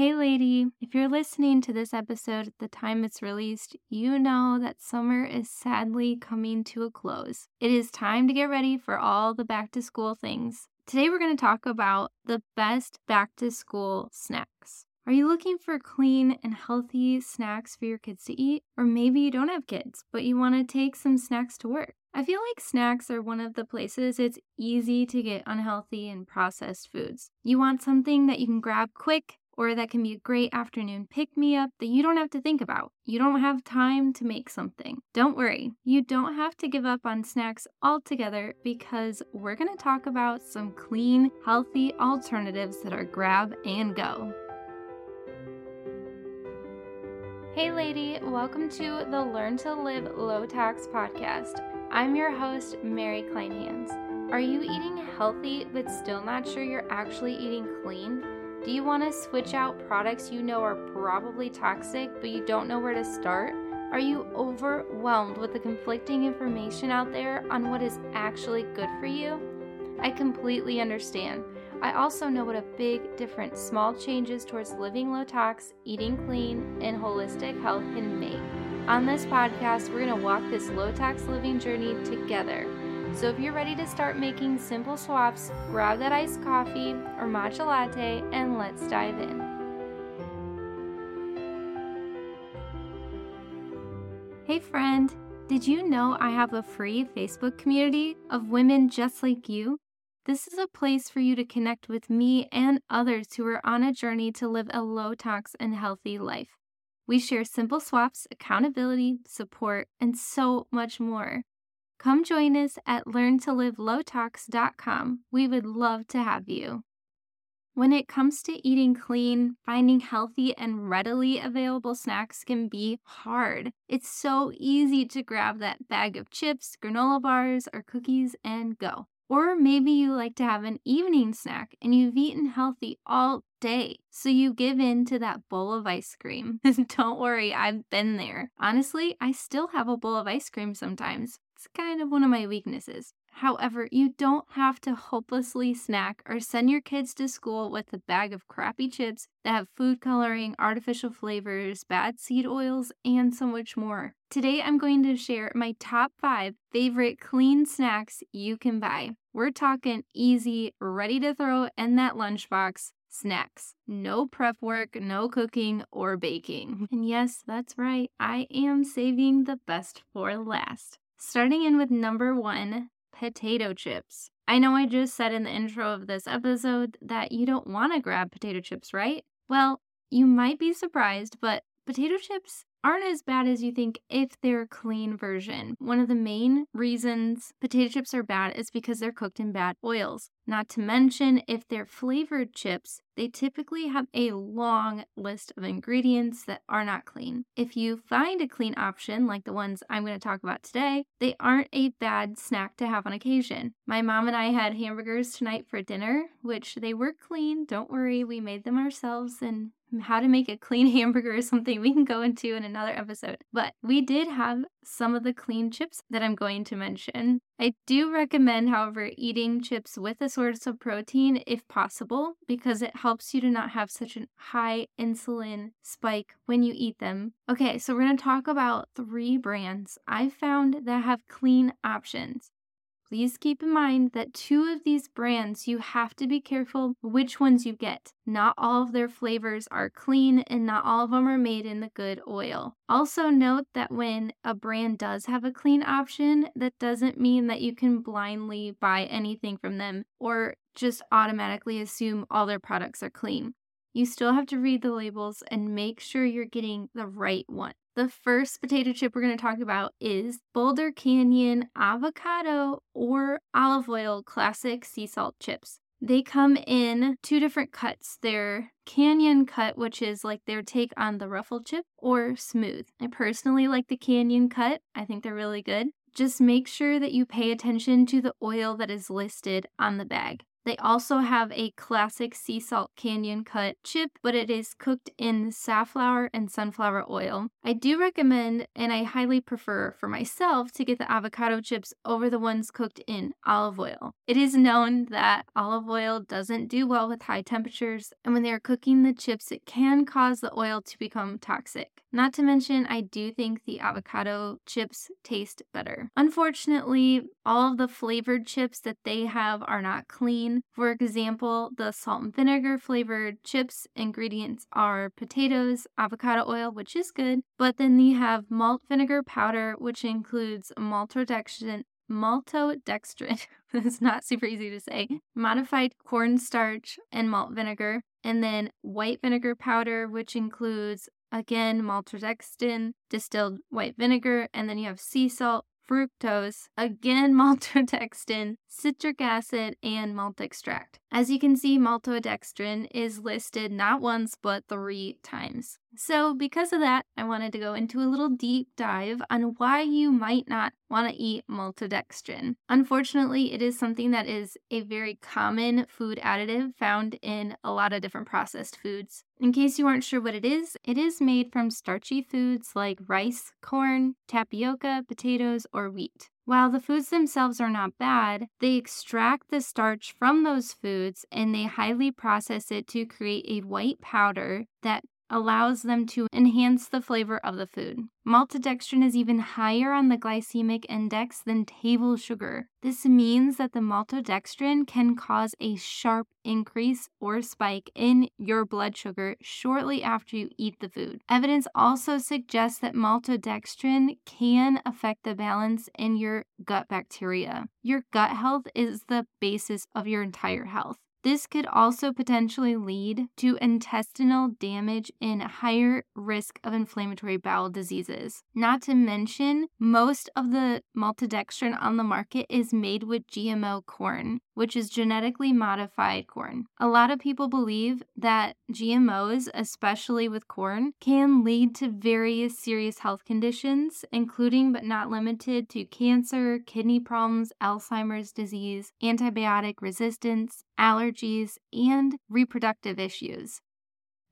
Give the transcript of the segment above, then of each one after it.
Hey, lady, if you're listening to this episode at the time it's released, you know that summer is sadly coming to a close. It is time to get ready for all the back to school things. Today, we're going to talk about the best back to school snacks. Are you looking for clean and healthy snacks for your kids to eat? Or maybe you don't have kids, but you want to take some snacks to work. I feel like snacks are one of the places it's easy to get unhealthy and processed foods. You want something that you can grab quick or that can be a great afternoon pick me up that you don't have to think about. You don't have time to make something. Don't worry, you don't have to give up on snacks altogether because we're going to talk about some clean, healthy alternatives that are grab and go. Hey, lady, welcome to the Learn to Live Low Tox podcast. I'm your host, Mary Kleinhans. Are you eating healthy but still not sure you're actually eating clean? Do you want to switch out products you know are probably toxic but you don't know where to start? Are you overwhelmed with the conflicting information out there on what is actually good for you? I completely understand. I also know what a big difference small changes towards living low tox, eating clean, and holistic health can make. On this podcast, we're going to walk this low tox living journey together. So if you're ready to start making simple swaps, grab that iced coffee or matcha latte and let's dive in. Hey, friend, did you know I have a free Facebook community of women just like you? This is a place for you to connect with me and others who are on a journey to live a low tox and healthy life. We share simple swaps, accountability, support, and so much more. Come join us at learntolivelowtox.com. We would love to have you. When it comes to eating clean, finding healthy and readily available snacks can be hard. It's so easy to grab that bag of chips, granola bars, or cookies and go. Or maybe you like to have an evening snack and you've eaten healthy all day, so you give in to that bowl of ice cream. Don't worry, I've been there. Honestly, I still have a bowl of ice cream sometimes. It's kind of one of my weaknesses. However, you don't have to hopelessly snack or send your kids to school with a bag of crappy chips that have food coloring, artificial flavors, bad seed oils, and so much more. Today, I'm going to share my top five favorite clean snacks you can buy. We're talking easy, ready to throw in that lunchbox snacks. No prep work, no cooking or baking. And yes, that's right, I am saving the best for last. Starting in with number one, potato chips. I know I just said in the intro of this episode that you don't want to grab potato chips, right? Well, you might be surprised, but potato chips aren't as bad as you think if they're a clean version. One of the main reasons potato chips are bad is because they're cooked in bad oils. Not to mention, if they're flavored chips, they typically have a long list of ingredients that are not clean. If you find a clean option, like the ones I'm going to talk about today, they aren't a bad snack to have on occasion. My mom and I had hamburgers tonight for dinner, which they were clean. Don't worry, we made them ourselves and how to make a clean hamburger is something we can go into in another episode. But we did have some of the clean chips that I'm going to mention. I do recommend, however, eating chips with a source of protein if possible because it helps you to not have such a high insulin spike when you eat them. Okay, so we're going to talk about three brands I found that have clean options. Please keep in mind that two of these brands you have to be careful which ones you get. Not all of their flavors are clean and not all of them are made in the good oil. Also, note that when a brand does have a clean option, that doesn't mean that you can blindly buy anything from them or just automatically assume all their products are clean. You still have to read the labels and make sure you're getting the right one. The first potato chip we're going to talk about is Boulder Canyon Avocado or Olive Oil Classic Sea Salt Chips. They come in two different cuts. They're canyon cut, which is like their take on the ruffle chip, or smooth. I personally like the canyon cut. I think they're really good. Just make sure that you pay attention to the oil that is listed on the bag. They also have a classic sea salt canyon cut chip, but it is cooked in safflower and sunflower oil. I do recommend and I highly prefer for myself to get the avocado chips over the ones cooked in olive oil. It is known that olive oil doesn't do well with high temperatures, and when they are cooking the chips, it can cause the oil to become toxic. Not to mention, I do think the avocado chips taste better. Unfortunately, all of the flavored chips that they have are not clean. For example, the salt and vinegar flavored chips ingredients are potatoes, avocado oil, which is good, but then you have malt vinegar powder, which includes maltodextrin, maltodextrin. it's not super easy to say. Modified cornstarch and malt vinegar, and then white vinegar powder, which includes again maltodextrin, distilled white vinegar, and then you have sea salt, fructose, again maltodextrin, citric acid, and malt extract. As you can see, maltodextrin is listed not once but three times. So, because of that, I wanted to go into a little deep dive on why you might not want to eat maltodextrin. Unfortunately, it is something that is a very common food additive found in a lot of different processed foods. In case you aren't sure what it is, it is made from starchy foods like rice, corn, tapioca, potatoes, or wheat. While the foods themselves are not bad, they extract the starch from those foods and they highly process it to create a white powder that allows them to enhance the flavor of the food. Maltodextrin is even higher on the glycemic index than table sugar. This means that the maltodextrin can cause a sharp increase or spike in your blood sugar shortly after you eat the food. Evidence also suggests that maltodextrin can affect the balance in your gut bacteria. Your gut health is the basis of your entire health. This could also potentially lead to intestinal damage and higher risk of inflammatory bowel diseases. Not to mention, most of the maltodextrin on the market is made with GMO corn, which is genetically modified corn. A lot of people believe that GMOs, especially with corn, can lead to various serious health conditions, including but not limited to cancer, kidney problems, Alzheimer's disease, antibiotic resistance, allergies, and reproductive issues.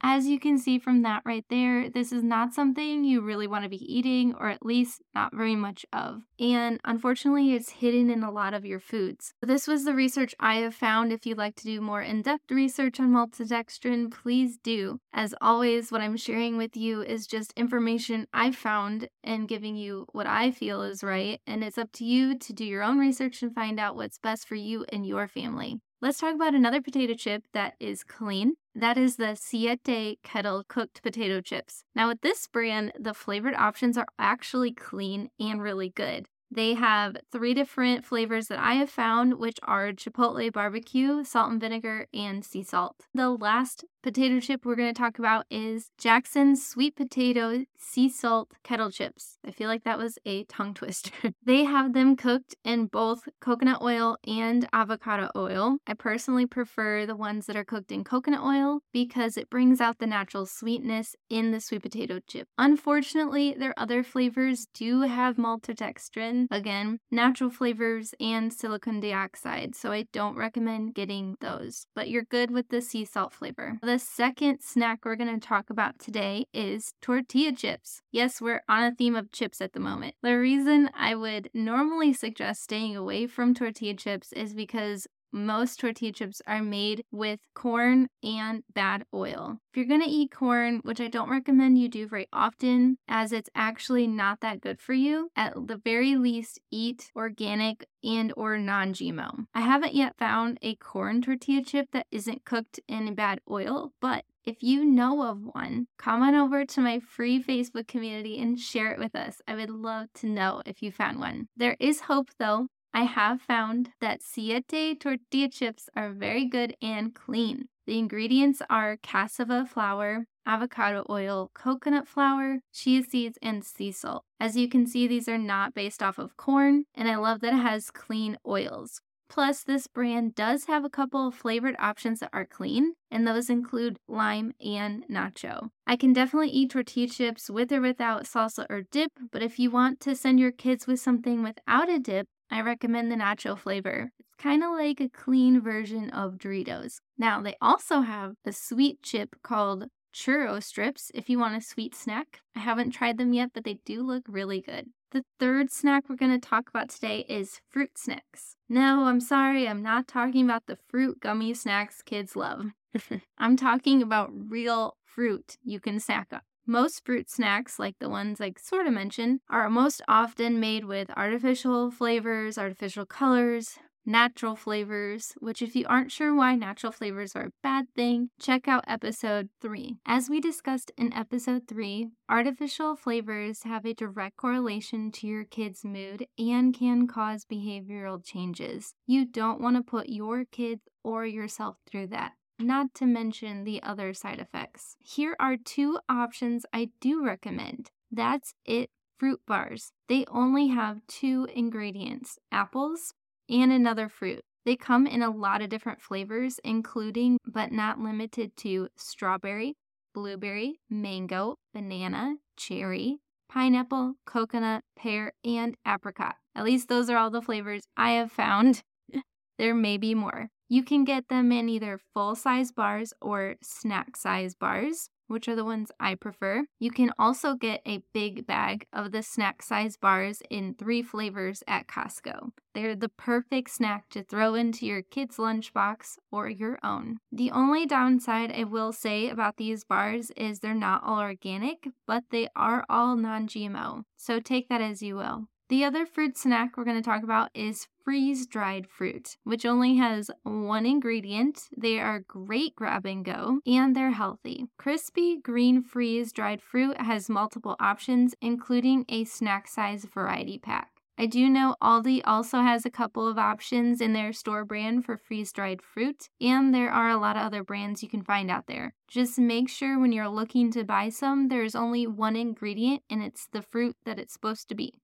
As you can see from that right there, this is not something you really want to be eating, or at least not very much of. And unfortunately, it's hidden in a lot of your foods. This was the research I have found. If you'd like to do more in depth research on maltodextrin, please do. As always, what I'm sharing with you is just information I found and giving you what I feel is right. And it's up to you to do your own research and find out what's best for you and your family. Let's talk about another potato chip that is clean. That is the Siete kettle cooked potato chips. Now, with this brand, the flavored options are actually clean and really good. They have three different flavors that I have found, which are chipotle barbecue, salt and vinegar, and sea salt. The last potato chip we're going to talk about is Jackson's sweet potato sea salt kettle chips. I feel like that was a tongue twister. they have them cooked in both coconut oil and avocado oil. I personally prefer the ones that are cooked in coconut oil because it brings out the natural sweetness in the sweet potato chip. Unfortunately, their other flavors do have maltodextrin, again, natural flavors and silicon dioxide, so I don't recommend getting those, but you're good with the sea salt flavor. The second snack we're going to talk about today is tortilla chips. Yes, we're on a theme of chips at the moment. The reason I would normally suggest staying away from tortilla chips is because most tortilla chips are made with corn and bad oil. If you're going to eat corn, which I don't recommend you do very often as it's actually not that good for you, at the very least eat organic and or non-GMO. I haven't yet found a corn tortilla chip that isn't cooked in bad oil, but if you know of one, comment over to my free Facebook community and share it with us. I would love to know if you found one. There is hope though. I have found that Siete tortilla chips are very good and clean. The ingredients are cassava flour, avocado oil, coconut flour, chia seeds, and sea salt. As you can see, these are not based off of corn, and I love that it has clean oils. Plus, this brand does have a couple of flavored options that are clean, and those include lime and nacho. I can definitely eat tortilla chips with or without salsa or dip, but if you want to send your kids with something without a dip, I recommend the nacho flavor. It's kind of like a clean version of Doritos. Now, they also have a sweet chip called churro strips if you want a sweet snack. I haven't tried them yet, but they do look really good. The third snack we're going to talk about today is fruit snacks. No, I'm sorry, I'm not talking about the fruit gummy snacks kids love. I'm talking about real fruit you can snack on. Most fruit snacks, like the ones I sort of mentioned, are most often made with artificial flavors, artificial colors, natural flavors, which, if you aren't sure why natural flavors are a bad thing, check out episode 3. As we discussed in episode 3, artificial flavors have a direct correlation to your kid's mood and can cause behavioral changes. You don't want to put your kids or yourself through that not to mention the other side effects. Here are two options I do recommend. That's it fruit bars. They only have two ingredients apples and another fruit. They come in a lot of different flavors, including but not limited to strawberry, blueberry, mango, banana, cherry, pineapple, coconut, pear, and apricot. At least those are all the flavors I have found. there may be more. You can get them in either full size bars or snack size bars which are the ones I prefer. You can also get a big bag of the snack size bars in three flavors at Costco. They're the perfect snack to throw into your kid's lunchbox or your own. The only downside I will say about these bars is they're not all organic, but they are all non GMO. So take that as you will. The other fruit snack we're going to talk about is freeze dried fruit, which only has one ingredient. They are great grab and go and they're healthy. Crispy green freeze dried fruit has multiple options, including a snack size variety pack. I do know Aldi also has a couple of options in their store brand for freeze dried fruit, and there are a lot of other brands you can find out there. Just make sure when you're looking to buy some, there's only one ingredient and it's the fruit that it's supposed to be.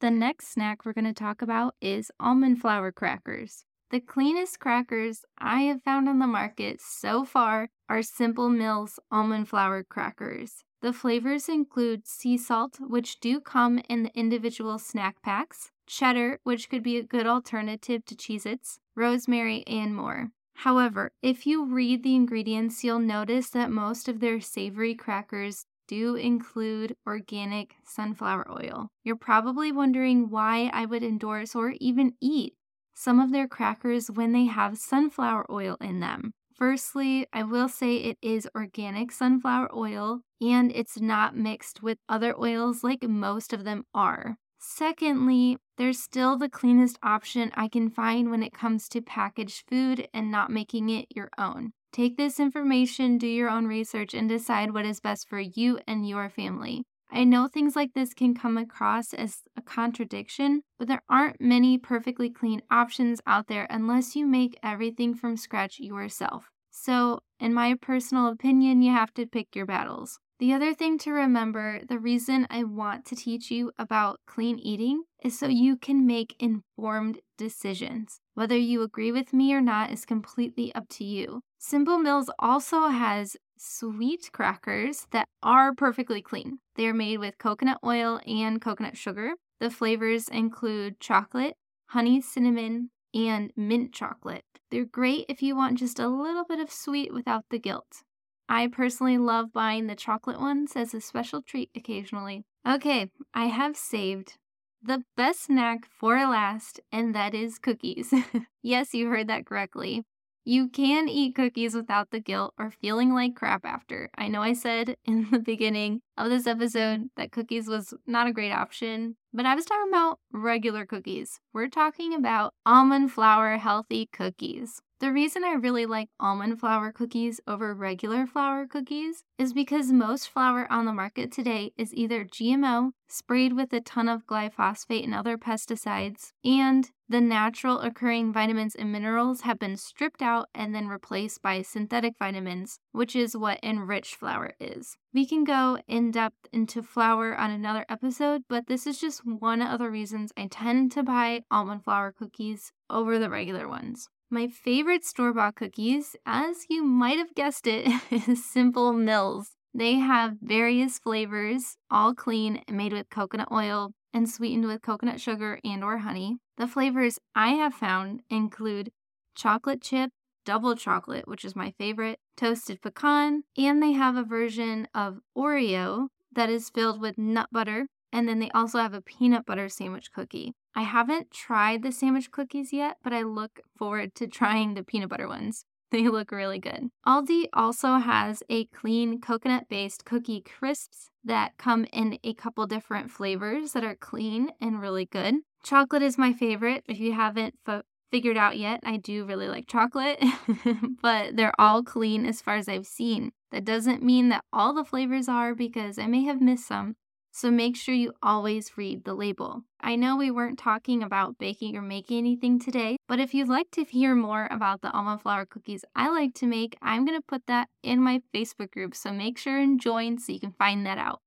The next snack we're going to talk about is almond flour crackers. The cleanest crackers I have found on the market so far are Simple Mills almond flour crackers. The flavors include sea salt, which do come in the individual snack packs, cheddar, which could be a good alternative to Cheez Its, rosemary, and more. However, if you read the ingredients, you'll notice that most of their savory crackers do include organic sunflower oil. You're probably wondering why I would endorse or even eat some of their crackers when they have sunflower oil in them. Firstly, I will say it is organic sunflower oil and it's not mixed with other oils like most of them are. Secondly, there's still the cleanest option I can find when it comes to packaged food and not making it your own. Take this information, do your own research, and decide what is best for you and your family. I know things like this can come across as a contradiction, but there aren't many perfectly clean options out there unless you make everything from scratch yourself. So, in my personal opinion, you have to pick your battles. The other thing to remember the reason I want to teach you about clean eating is so you can make informed decisions. Whether you agree with me or not is completely up to you. Simple Mills also has sweet crackers that are perfectly clean. They are made with coconut oil and coconut sugar. The flavors include chocolate, honey cinnamon, and mint chocolate. They're great if you want just a little bit of sweet without the guilt. I personally love buying the chocolate ones as a special treat occasionally. Okay, I have saved the best snack for last, and that is cookies. yes, you heard that correctly. You can eat cookies without the guilt or feeling like crap after. I know I said in the beginning of this episode that cookies was not a great option, but I was talking about regular cookies. We're talking about almond flour healthy cookies. The reason I really like almond flour cookies over regular flour cookies is because most flour on the market today is either GMO, sprayed with a ton of glyphosate and other pesticides, and the natural occurring vitamins and minerals have been stripped out and then replaced by synthetic vitamins, which is what enriched flour is. We can go in depth into flour on another episode, but this is just one of the reasons I tend to buy almond flour cookies over the regular ones. My favorite store bought cookies, as you might have guessed it, is Simple Mills. They have various flavors, all clean, made with coconut oil and sweetened with coconut sugar and or honey. The flavors I have found include chocolate chip, double chocolate, which is my favorite, toasted pecan, and they have a version of Oreo that is filled with nut butter. And then they also have a peanut butter sandwich cookie. I haven't tried the sandwich cookies yet, but I look forward to trying the peanut butter ones. They look really good. Aldi also has a clean coconut based cookie crisps that come in a couple different flavors that are clean and really good. Chocolate is my favorite. If you haven't fo- figured out yet, I do really like chocolate, but they're all clean as far as I've seen. That doesn't mean that all the flavors are because I may have missed some, so make sure you always read the label. I know we weren't talking about baking or making anything today, but if you'd like to hear more about the almond flour cookies I like to make, I'm going to put that in my Facebook group, so make sure and join so you can find that out.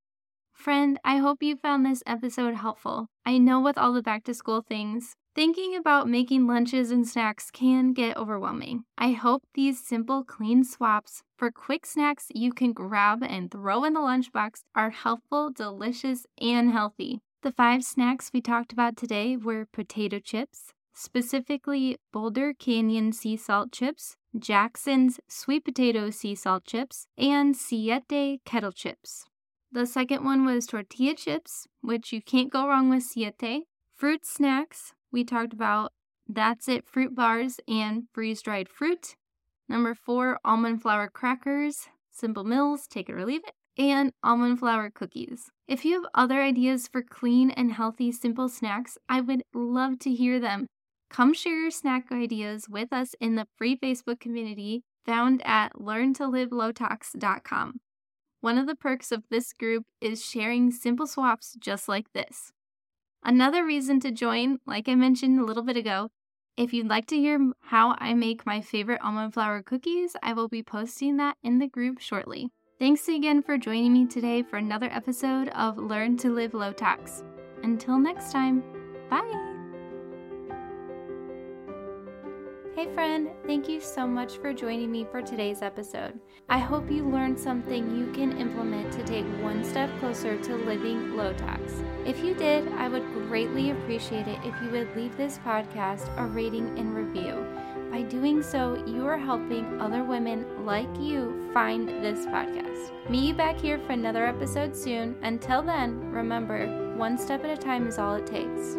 Friend, I hope you found this episode helpful. I know with all the back to school things, thinking about making lunches and snacks can get overwhelming. I hope these simple, clean swaps for quick snacks you can grab and throw in the lunchbox are helpful, delicious, and healthy. The five snacks we talked about today were potato chips, specifically Boulder Canyon sea salt chips, Jackson's sweet potato sea salt chips, and Siete kettle chips. The second one was tortilla chips, which you can't go wrong with Siete. Fruit snacks, we talked about That's It fruit bars and freeze dried fruit. Number four, almond flour crackers, Simple Mills, take it or leave it, and almond flour cookies. If you have other ideas for clean and healthy simple snacks, I would love to hear them. Come share your snack ideas with us in the free Facebook community found at learntolivelowtox.com. One of the perks of this group is sharing simple swaps just like this. Another reason to join, like I mentioned a little bit ago, if you'd like to hear how I make my favorite almond flour cookies, I will be posting that in the group shortly. Thanks again for joining me today for another episode of Learn to Live Low Tox. Until next time, bye! Hey, friend, thank you so much for joining me for today's episode. I hope you learned something you can implement to take one step closer to living low tox. If you did, I would greatly appreciate it if you would leave this podcast a rating and review. By doing so, you are helping other women like you find this podcast. Meet you back here for another episode soon. Until then, remember, one step at a time is all it takes.